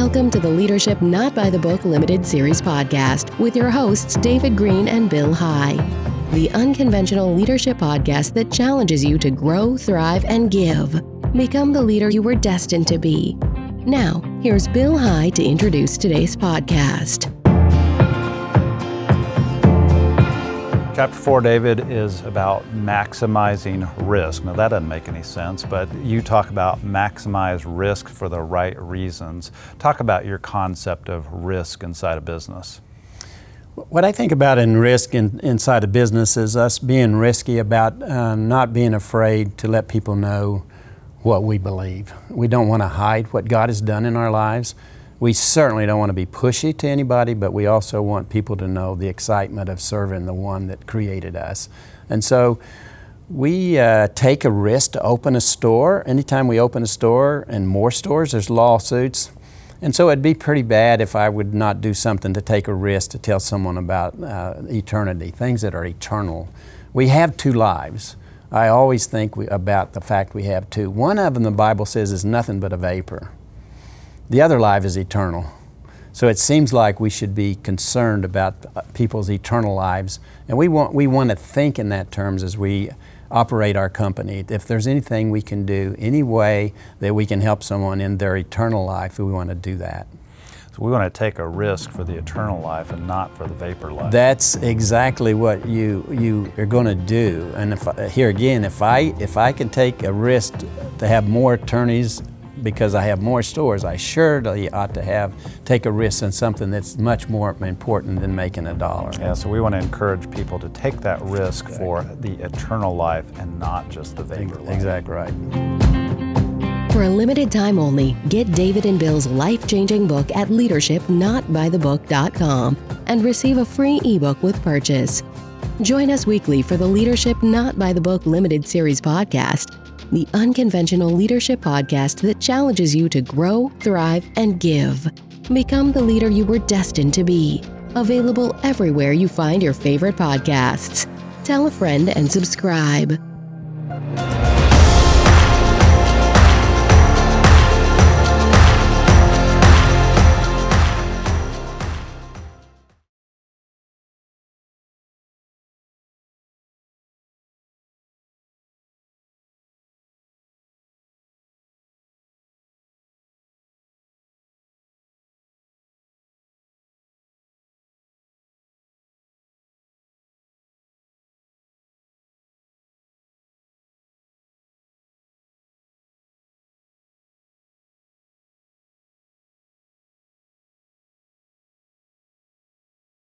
Welcome to the Leadership Not by the Book Limited Series podcast with your hosts, David Green and Bill High. The unconventional leadership podcast that challenges you to grow, thrive, and give. Become the leader you were destined to be. Now, here's Bill High to introduce today's podcast. Chapter 4, David, is about maximizing risk. Now, that doesn't make any sense, but you talk about maximize risk for the right reasons. Talk about your concept of risk inside a business. What I think about in risk in, inside a business is us being risky about uh, not being afraid to let people know what we believe. We don't want to hide what God has done in our lives we certainly don't want to be pushy to anybody, but we also want people to know the excitement of serving the one that created us. And so we uh, take a risk to open a store. Anytime we open a store and more stores, there's lawsuits. And so it'd be pretty bad if I would not do something to take a risk to tell someone about uh, eternity, things that are eternal. We have two lives. I always think we, about the fact we have two. One of them, the Bible says, is nothing but a vapor. The other life is eternal. So it seems like we should be concerned about uh, people's eternal lives. And we want, we want to think in that terms as we operate our company. If there's anything we can do, any way that we can help someone in their eternal life, we want to do that. So we want to take a risk for the eternal life and not for the vapor life. That's exactly what you you are going to do. And if here again, if I if I can take a risk to have more attorneys because I have more stores, I surely ought to have take a risk on something that's much more important than making a dollar. Yeah, so we want to encourage people to take that risk exactly. for the eternal life and not just the vapor life. Exactly right. For a limited time only, get David and Bill's life changing book at leadershipnotbythebook.com and receive a free ebook with purchase. Join us weekly for the Leadership Not by the Book Limited Series podcast the unconventional leadership podcast that challenges you to grow, thrive, and give. Become the leader you were destined to be. Available everywhere you find your favorite podcasts. Tell a friend and subscribe.